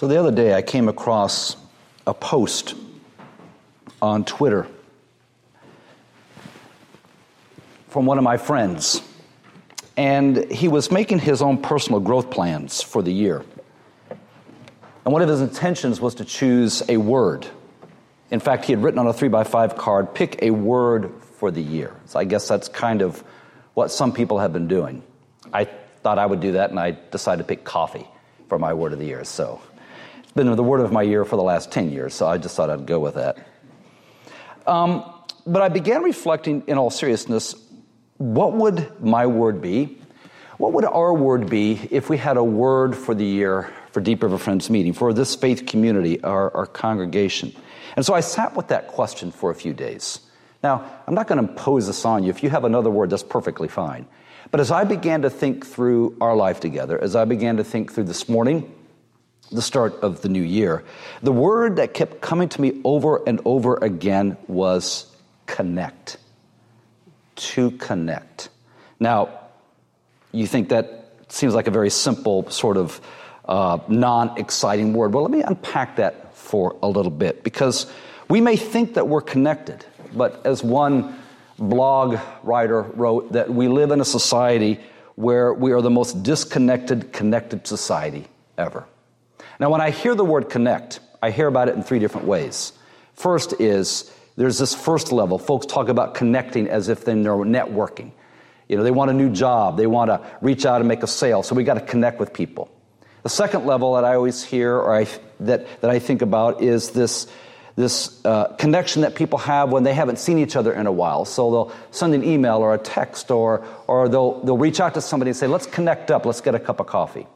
So the other day I came across a post on Twitter from one of my friends. And he was making his own personal growth plans for the year. And one of his intentions was to choose a word. In fact, he had written on a three by five card, pick a word for the year. So I guess that's kind of what some people have been doing. I thought I would do that, and I decided to pick coffee for my word of the year. So been the word of my year for the last 10 years, so I just thought I'd go with that. Um, but I began reflecting in all seriousness what would my word be? What would our word be if we had a word for the year for Deep River Friends meeting, for this faith community, our, our congregation? And so I sat with that question for a few days. Now, I'm not going to impose this on you. If you have another word, that's perfectly fine. But as I began to think through our life together, as I began to think through this morning, the start of the new year, the word that kept coming to me over and over again was connect to connect. Now, you think that seems like a very simple, sort of uh, non exciting word. Well, let me unpack that for a little bit because we may think that we're connected, but as one blog writer wrote, that we live in a society where we are the most disconnected, connected society ever. Now, when I hear the word connect, I hear about it in three different ways. First is there's this first level. Folks talk about connecting as if they're networking. You know, they want a new job, they want to reach out and make a sale, so we got to connect with people. The second level that I always hear or I, that, that I think about is this, this uh, connection that people have when they haven't seen each other in a while. So they'll send an email or a text or, or they'll, they'll reach out to somebody and say, let's connect up, let's get a cup of coffee.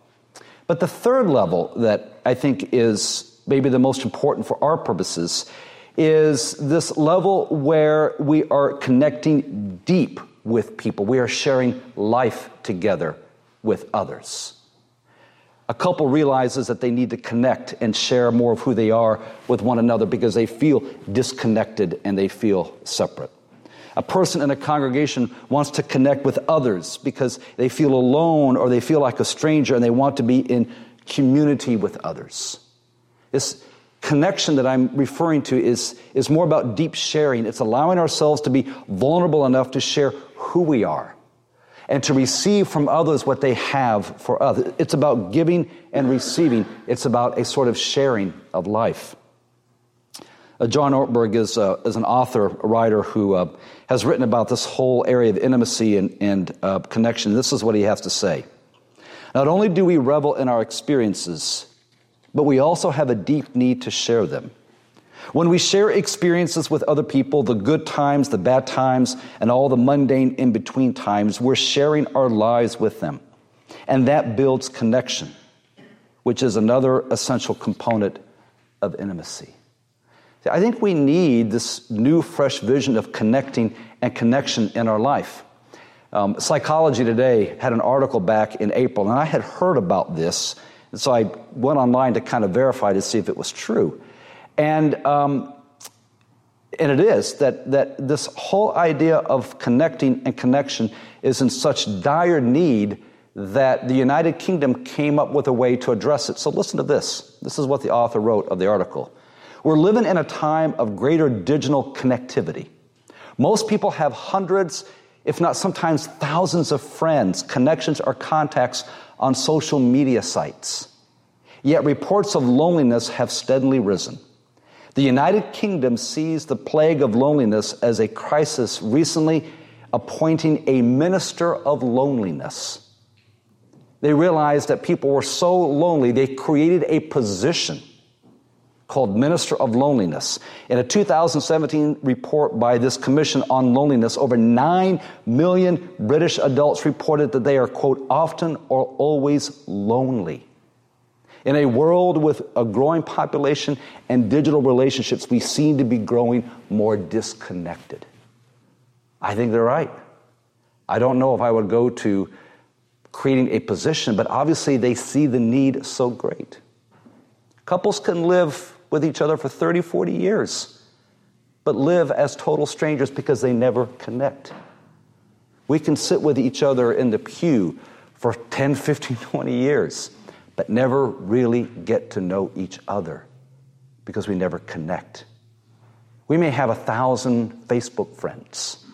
But the third level that I think is maybe the most important for our purposes is this level where we are connecting deep with people. We are sharing life together with others. A couple realizes that they need to connect and share more of who they are with one another because they feel disconnected and they feel separate. A person in a congregation wants to connect with others because they feel alone or they feel like a stranger and they want to be in community with others. This connection that I'm referring to is, is more about deep sharing. It's allowing ourselves to be vulnerable enough to share who we are and to receive from others what they have for others. It's about giving and receiving, it's about a sort of sharing of life. Uh, John Ortberg is, uh, is an author, a writer who uh, has written about this whole area of intimacy and, and connection. This is what he has to say. Not only do we revel in our experiences, but we also have a deep need to share them. When we share experiences with other people, the good times, the bad times, and all the mundane in between times, we're sharing our lives with them. And that builds connection, which is another essential component of intimacy. I think we need this new, fresh vision of connecting and connection in our life. Um, Psychology Today had an article back in April, and I had heard about this and so I went online to kind of verify to see if it was true. And, um, and it is that, that this whole idea of connecting and connection is in such dire need that the United Kingdom came up with a way to address it. So listen to this. This is what the author wrote of the article. We're living in a time of greater digital connectivity. Most people have hundreds, if not sometimes thousands of friends, connections, or contacts on social media sites. Yet reports of loneliness have steadily risen. The United Kingdom sees the plague of loneliness as a crisis, recently appointing a minister of loneliness. They realized that people were so lonely, they created a position called Minister of Loneliness. In a 2017 report by this Commission on Loneliness, over 9 million British adults reported that they are, quote, often or always lonely. In a world with a growing population and digital relationships, we seem to be growing more disconnected. I think they're right. I don't know if I would go to creating a position, but obviously they see the need so great. Couples can live with each other for 30, 40 years, but live as total strangers because they never connect. We can sit with each other in the pew for 10, 15, 20 years, but never really get to know each other because we never connect. We may have a thousand Facebook friends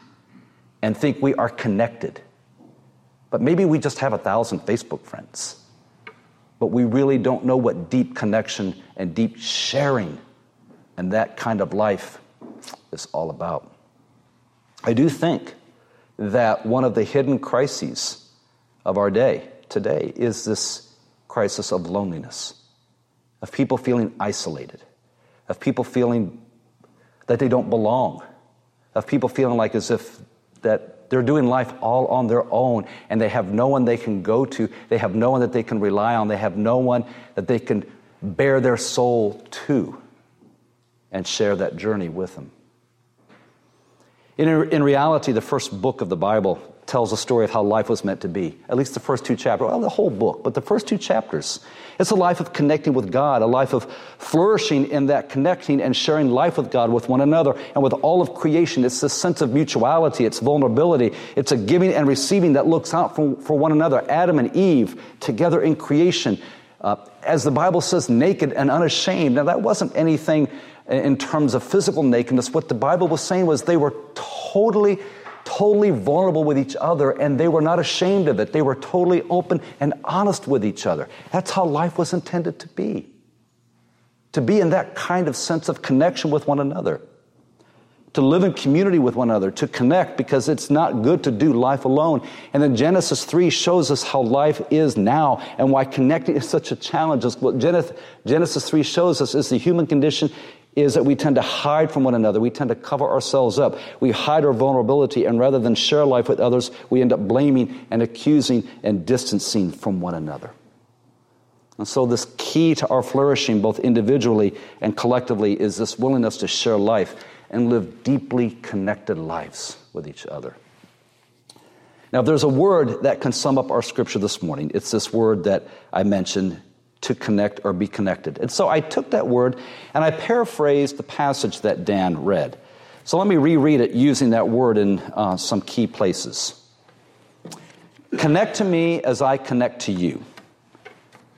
and think we are connected, but maybe we just have a thousand Facebook friends. But we really don't know what deep connection and deep sharing and that kind of life is all about. I do think that one of the hidden crises of our day today is this crisis of loneliness, of people feeling isolated, of people feeling that they don't belong, of people feeling like as if that they're doing life all on their own and they have no one they can go to, they have no one that they can rely on, they have no one that they can bare their soul to and share that journey with them. In, in reality, the first book of the Bible tells a story of how life was meant to be. At least the first two chapters, well, the whole book, but the first two chapters. It's a life of connecting with God, a life of flourishing in that connecting and sharing life with God, with one another, and with all of creation. It's this sense of mutuality, it's vulnerability, it's a giving and receiving that looks out for, for one another. Adam and Eve together in creation. Uh, as the Bible says, naked and unashamed. Now, that wasn't anything in terms of physical nakedness. What the Bible was saying was they were totally, totally vulnerable with each other and they were not ashamed of it. They were totally open and honest with each other. That's how life was intended to be. To be in that kind of sense of connection with one another. To live in community with one another, to connect because it's not good to do life alone. And then Genesis 3 shows us how life is now and why connecting is such a challenge. What Genesis 3 shows us is the human condition is that we tend to hide from one another. We tend to cover ourselves up. We hide our vulnerability, and rather than share life with others, we end up blaming and accusing and distancing from one another. And so, this key to our flourishing, both individually and collectively, is this willingness to share life and live deeply connected lives with each other. Now, if there's a word that can sum up our scripture this morning, it's this word that I mentioned to connect or be connected. And so I took that word and I paraphrased the passage that Dan read. So let me reread it using that word in uh, some key places. Connect to me as I connect to you.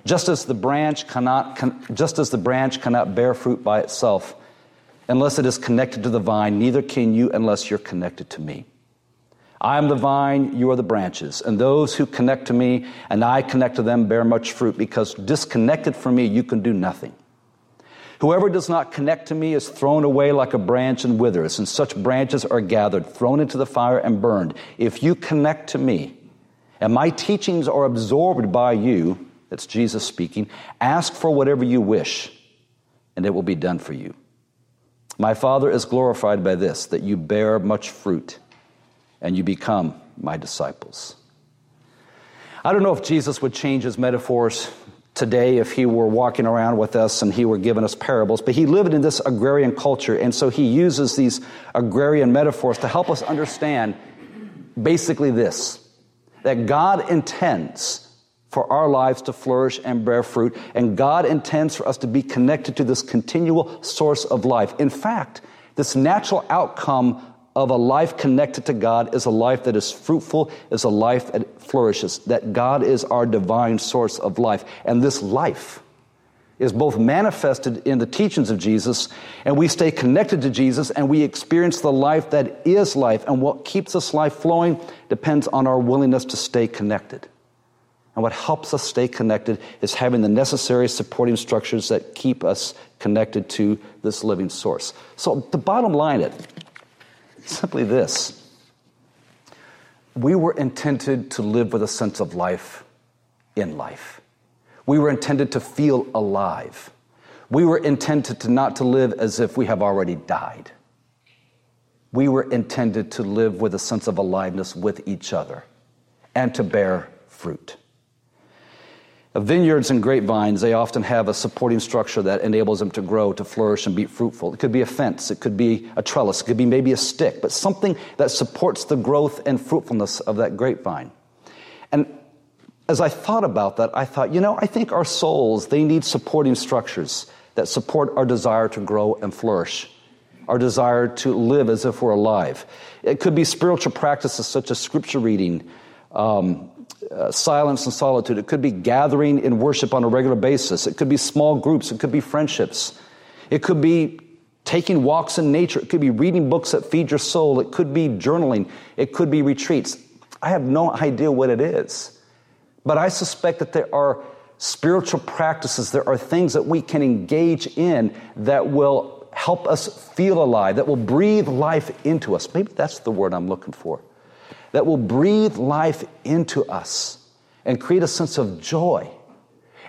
Just as the branch cannot, con- just as the branch cannot bear fruit by itself unless it is connected to the vine, neither can you unless you're connected to me. I am the vine, you are the branches. And those who connect to me and I connect to them bear much fruit because disconnected from me, you can do nothing. Whoever does not connect to me is thrown away like a branch and withers, and such branches are gathered, thrown into the fire, and burned. If you connect to me and my teachings are absorbed by you, that's Jesus speaking, ask for whatever you wish, and it will be done for you. My Father is glorified by this, that you bear much fruit and you become my disciples. I don't know if Jesus would change his metaphors today if he were walking around with us and he were giving us parables, but he lived in this agrarian culture, and so he uses these agrarian metaphors to help us understand basically this that God intends for our lives to flourish and bear fruit, and God intends for us to be connected to this continual source of life. In fact, this natural outcome of a life connected to God is a life that is fruitful, is a life that flourishes, that God is our divine source of life. And this life is both manifested in the teachings of Jesus, and we stay connected to Jesus, and we experience the life that is life. And what keeps this life flowing depends on our willingness to stay connected. And what helps us stay connected is having the necessary supporting structures that keep us connected to this living source. So the bottom line it Simply this we were intended to live with a sense of life in life. We were intended to feel alive. We were intended to not to live as if we have already died. We were intended to live with a sense of aliveness with each other and to bear fruit. Vineyards and grapevines, they often have a supporting structure that enables them to grow, to flourish, and be fruitful. It could be a fence, it could be a trellis, it could be maybe a stick, but something that supports the growth and fruitfulness of that grapevine. And as I thought about that, I thought, you know, I think our souls, they need supporting structures that support our desire to grow and flourish, our desire to live as if we're alive. It could be spiritual practices such as scripture reading, um, uh, silence and solitude. It could be gathering in worship on a regular basis. It could be small groups. It could be friendships. It could be taking walks in nature. It could be reading books that feed your soul. It could be journaling. It could be retreats. I have no idea what it is. But I suspect that there are spiritual practices, there are things that we can engage in that will help us feel alive, that will breathe life into us. Maybe that's the word I'm looking for. That will breathe life into us and create a sense of joy.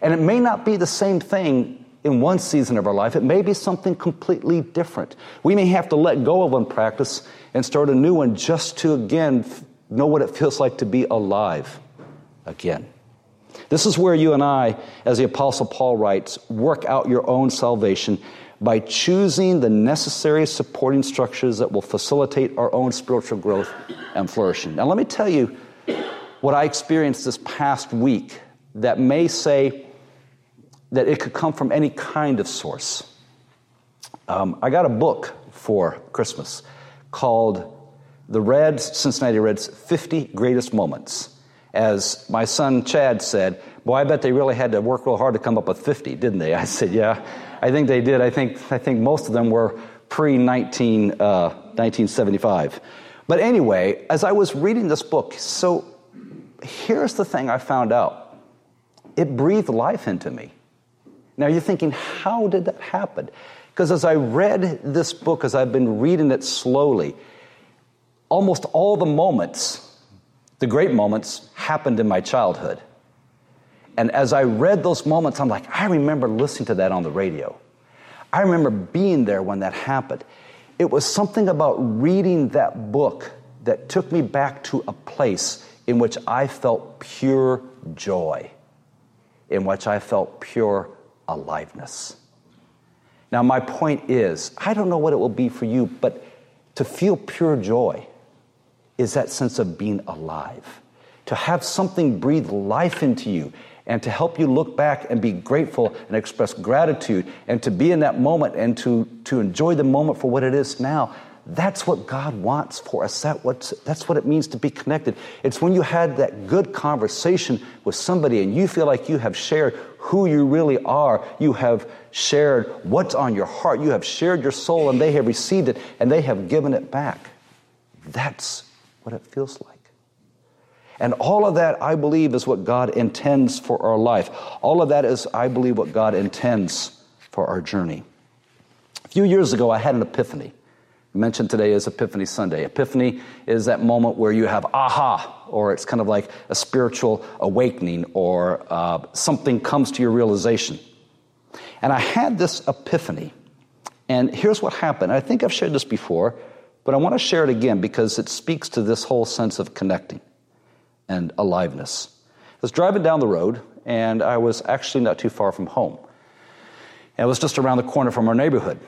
And it may not be the same thing in one season of our life, it may be something completely different. We may have to let go of one practice and start a new one just to, again, know what it feels like to be alive again. This is where you and I, as the Apostle Paul writes, work out your own salvation by choosing the necessary supporting structures that will facilitate our own spiritual growth and flourishing. Now, let me tell you what I experienced this past week that may say that it could come from any kind of source. Um, I got a book for Christmas called The Reds, Cincinnati Reds 50 Greatest Moments. As my son Chad said, Boy, I bet they really had to work real hard to come up with 50, didn't they? I said, Yeah. I think they did. I think, I think most of them were pre 1975. Uh, but anyway, as I was reading this book, so here's the thing I found out it breathed life into me. Now you're thinking, how did that happen? Because as I read this book, as I've been reading it slowly, almost all the moments, the great moments, happened in my childhood. And as I read those moments, I'm like, I remember listening to that on the radio. I remember being there when that happened. It was something about reading that book that took me back to a place in which I felt pure joy, in which I felt pure aliveness. Now, my point is, I don't know what it will be for you, but to feel pure joy is that sense of being alive. To have something breathe life into you and to help you look back and be grateful and express gratitude and to be in that moment and to, to enjoy the moment for what it is now. That's what God wants for us. That what's, that's what it means to be connected. It's when you had that good conversation with somebody and you feel like you have shared who you really are. You have shared what's on your heart. You have shared your soul and they have received it and they have given it back. That's what it feels like. And all of that, I believe, is what God intends for our life. All of that is, I believe, what God intends for our journey. A few years ago, I had an epiphany. mentioned today is Epiphany Sunday. Epiphany is that moment where you have aha, or it's kind of like a spiritual awakening, or uh, something comes to your realization. And I had this epiphany. And here's what happened. I think I've shared this before, but I want to share it again because it speaks to this whole sense of connecting and aliveness. I was driving down the road, and I was actually not too far from home. And it was just around the corner from our neighborhood.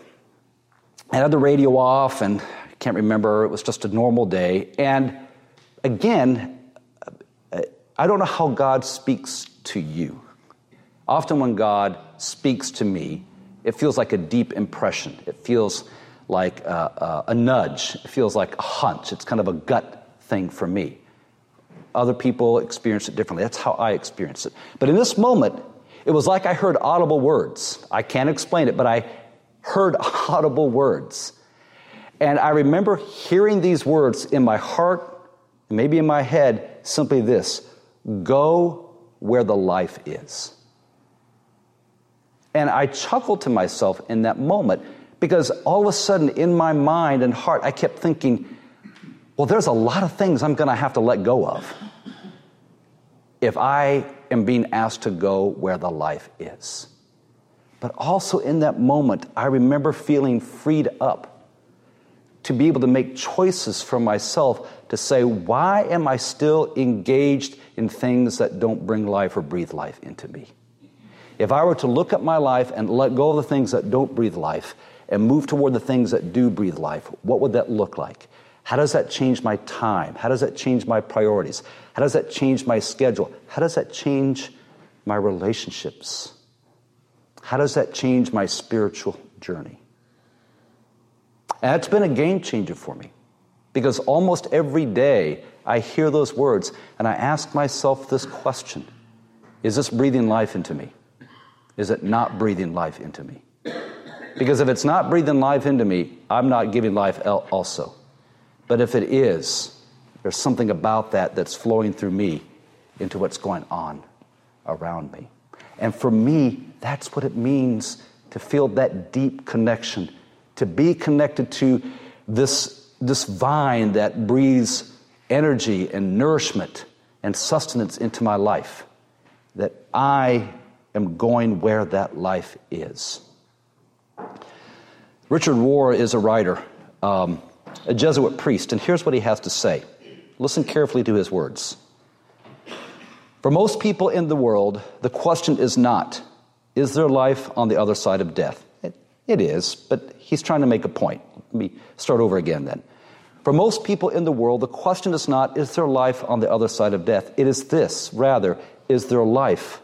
I had the radio off, and I can't remember, it was just a normal day. And again, I don't know how God speaks to you. Often, when God speaks to me, it feels like a deep impression. It feels like a, a, a nudge. It feels like a hunch. It's kind of a gut thing for me. Other people experience it differently. That's how I experienced it. But in this moment, it was like I heard audible words. I can't explain it, but I heard audible words. And I remember hearing these words in my heart, maybe in my head, simply this go where the life is. And I chuckled to myself in that moment because all of a sudden in my mind and heart, I kept thinking, well, there's a lot of things I'm going to have to let go of if I am being asked to go where the life is. But also in that moment, I remember feeling freed up to be able to make choices for myself to say, why am I still engaged in things that don't bring life or breathe life into me? If I were to look at my life and let go of the things that don't breathe life and move toward the things that do breathe life, what would that look like? How does that change my time? How does that change my priorities? How does that change my schedule? How does that change my relationships? How does that change my spiritual journey? And that's been a game changer for me. Because almost every day I hear those words and I ask myself this question Is this breathing life into me? Is it not breathing life into me? Because if it's not breathing life into me, I'm not giving life also. But if it is, there's something about that that's flowing through me into what's going on around me. And for me, that's what it means to feel that deep connection, to be connected to this, this vine that breathes energy and nourishment and sustenance into my life, that I am going where that life is. Richard Rohr is a writer, um, a Jesuit priest, and here's what he has to say. Listen carefully to his words. For most people in the world, the question is not, is there life on the other side of death? it, it is, but he's trying to make a point. Let me start over again then. For most people in the world, the question is not, is there life on the other side of death? It is this, rather, is there life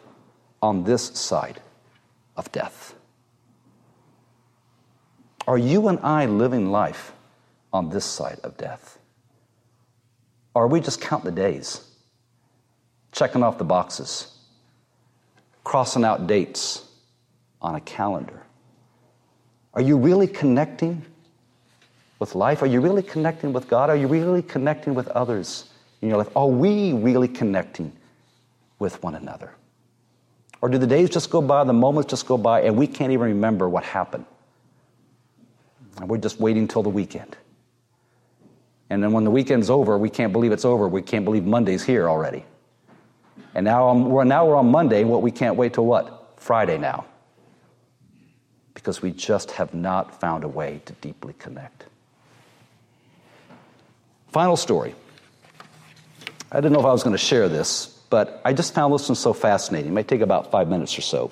on this side of death? Are you and I living life on this side of death? Or are we just counting the days, checking off the boxes, crossing out dates on a calendar? Are you really connecting with life? Are you really connecting with God? Are you really connecting with others in your life? Are we really connecting with one another? Or do the days just go by, the moments just go by, and we can't even remember what happened? And we're just waiting till the weekend. And then when the weekend's over, we can't believe it's over. We can't believe Monday's here already. And now, we're, now we're on Monday, what we can't wait till what? Friday now. Because we just have not found a way to deeply connect. Final story. I didn't know if I was going to share this, but I just found this one so fascinating. It may take about five minutes or so.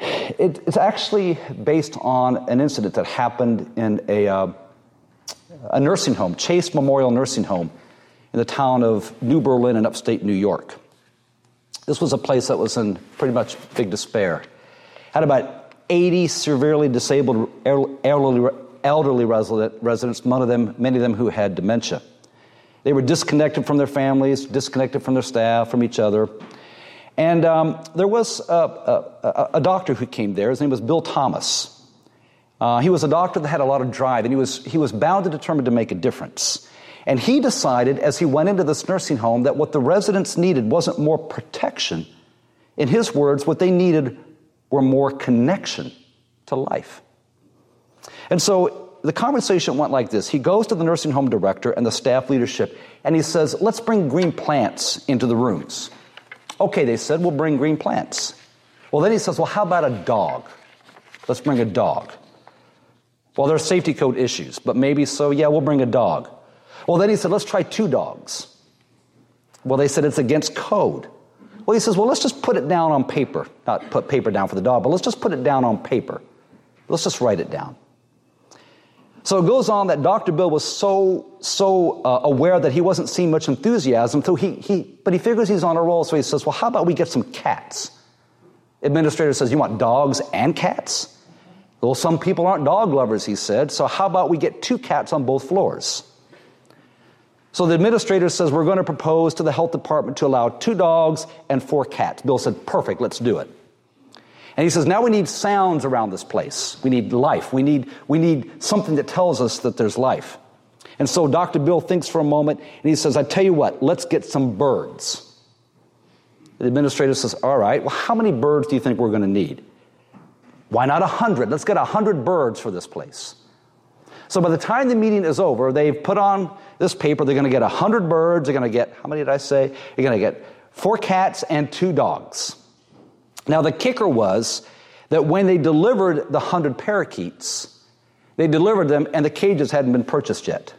It, it's actually based on an incident that happened in a, uh, a nursing home, Chase Memorial Nursing Home, in the town of New Berlin in upstate New York. This was a place that was in pretty much big despair. Had about 80 severely disabled elderly, elderly resident, residents, of them, many of them who had dementia. They were disconnected from their families, disconnected from their staff, from each other. And um, there was a, a, a, doctor who came there. His name was Bill Thomas. Uh, he was a doctor that had a lot of drive, and he was, he was bound and determined to make a difference. And he decided as he went into this nursing home that what the residents needed wasn't more protection. In his words, what they needed were more connection to life. And so the conversation went like this. He goes to the nursing home director and the staff leadership and he says, Let's bring green plants into the rooms. Okay, they said, We'll bring green plants. Well, then he says, Well, how about a dog? Let's bring a dog. Well, there are safety code issues, but maybe so, yeah, we'll bring a dog. Well, then he said, Let's try two dogs. Well, they said it's against code. Well, he says, Well, let's just put it down on paper. Not put paper down for the dog, but let's just put it down on paper. Let's just write it down. So it goes on that Dr. Bill was so, so uh, aware that he wasn't seeing much enthusiasm, so he, he, but he figures he's on a roll, so he says, well, how about we get some cats? Administrator says, you want dogs and cats? Well, some people aren't dog lovers, he said, so how about we get two cats on both floors? So the administrator says, we're going to propose to the health department to allow two dogs and four cats. Bill said, perfect, let's do it. And he says, now we need sounds around this place. We need life. We need, we need something that tells us that there's life. And so Dr. Bill thinks for a moment and he says, I tell you what, let's get some birds. The administrator says, All right, well, how many birds do you think we're going to need? Why not a hundred? Let's get a hundred birds for this place. So by the time the meeting is over, they've put on this paper. They're going to get a hundred birds. They're going to get, how many did I say? They're going to get four cats and two dogs. Now, the kicker was that when they delivered the 100 parakeets, they delivered them and the cages hadn't been purchased yet.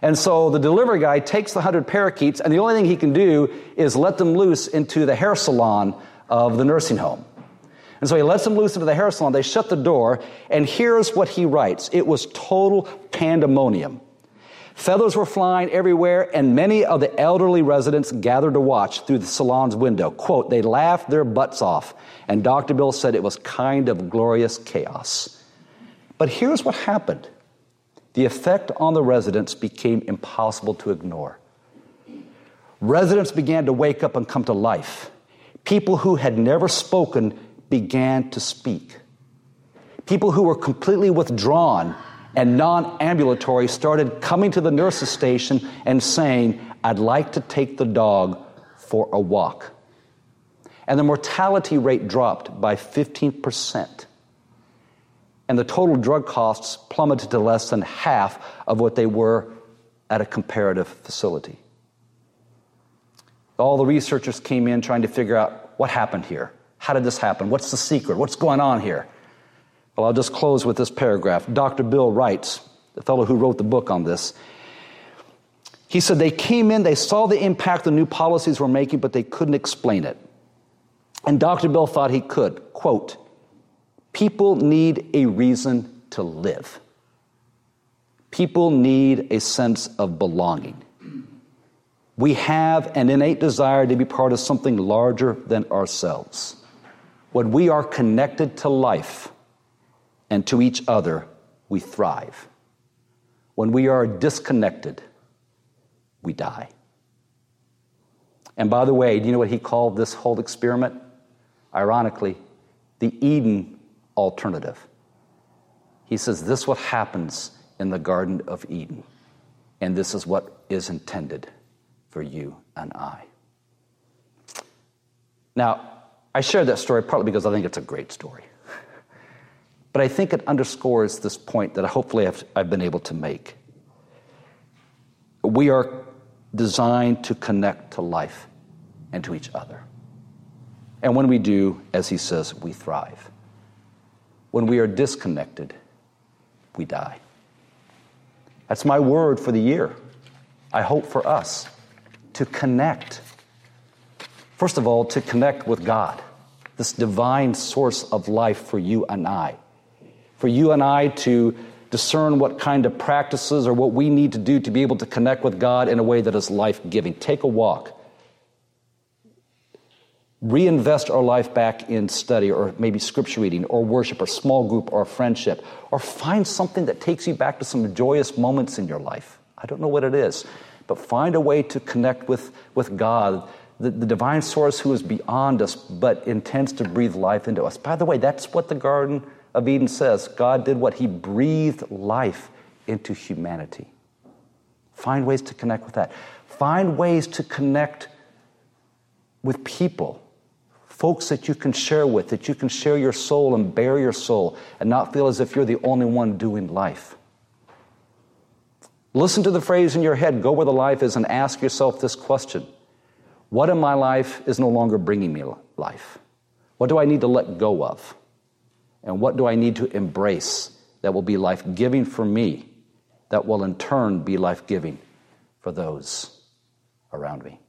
And so the delivery guy takes the 100 parakeets, and the only thing he can do is let them loose into the hair salon of the nursing home. And so he lets them loose into the hair salon. They shut the door, and here's what he writes it was total pandemonium. Feathers were flying everywhere, and many of the elderly residents gathered to watch through the salon's window. Quote, they laughed their butts off, and Dr. Bill said it was kind of glorious chaos. But here's what happened the effect on the residents became impossible to ignore. Residents began to wake up and come to life. People who had never spoken began to speak. People who were completely withdrawn and non ambulatory started coming to the nurse's station and saying, I'd like to take the dog for a walk. And the mortality rate dropped by 15%. And the total drug costs plummeted to less than half of what they were at a comparative facility. All the researchers came in trying to figure out what happened here. How did this happen? What's the secret? What's going on here? Well, I'll just close with this paragraph. Dr. Bill writes, the fellow who wrote the book on this, he said they came in, they saw the impact the new policies were making, but they couldn't explain it. And Dr. Bill thought he could. Quote, people need a reason to live. People need a sense of belonging. We have an innate desire to be part of something larger than ourselves. When we are connected to life and to each other, we thrive. When we are disconnected, we die. And by the way, do you know what he called this whole experiment? Ironically, the Eden alternative. He says this is what happens in the Garden of Eden, and this is what is intended for you and I. Now, I share that story partly because I think it's a great story. But I think it underscores this point that hopefully I've, I've been able to make. We are designed to connect to life and to each other. And when we do, as he says, we thrive. When we are disconnected, we die. That's my word for the year. I hope for us to connect. First of all, to connect with God, this divine source of life for you and I. For you and I to discern what kind of practices or what we need to do to be able to connect with God in a way that is life giving. Take a walk. Reinvest our life back in study or maybe scripture reading or worship or small group or friendship or find something that takes you back to some joyous moments in your life. I don't know what it is but find a way to connect with, with God, the, the divine source who is beyond us, but intends to breathe life into us. By the way, that's what the Garden of Eden says. God did what? He breathed life into humanity. Find ways to connect with that. Find ways to connect with people, folks that you can share with, that you can share your soul and bare your soul and not feel as if you're the only one doing life. Listen to the phrase in your head, go where the life is, and ask yourself this question What in my life is no longer bringing me life? What do I need to let go of? And what do I need to embrace that will be life giving for me, that will in turn be life giving for those around me?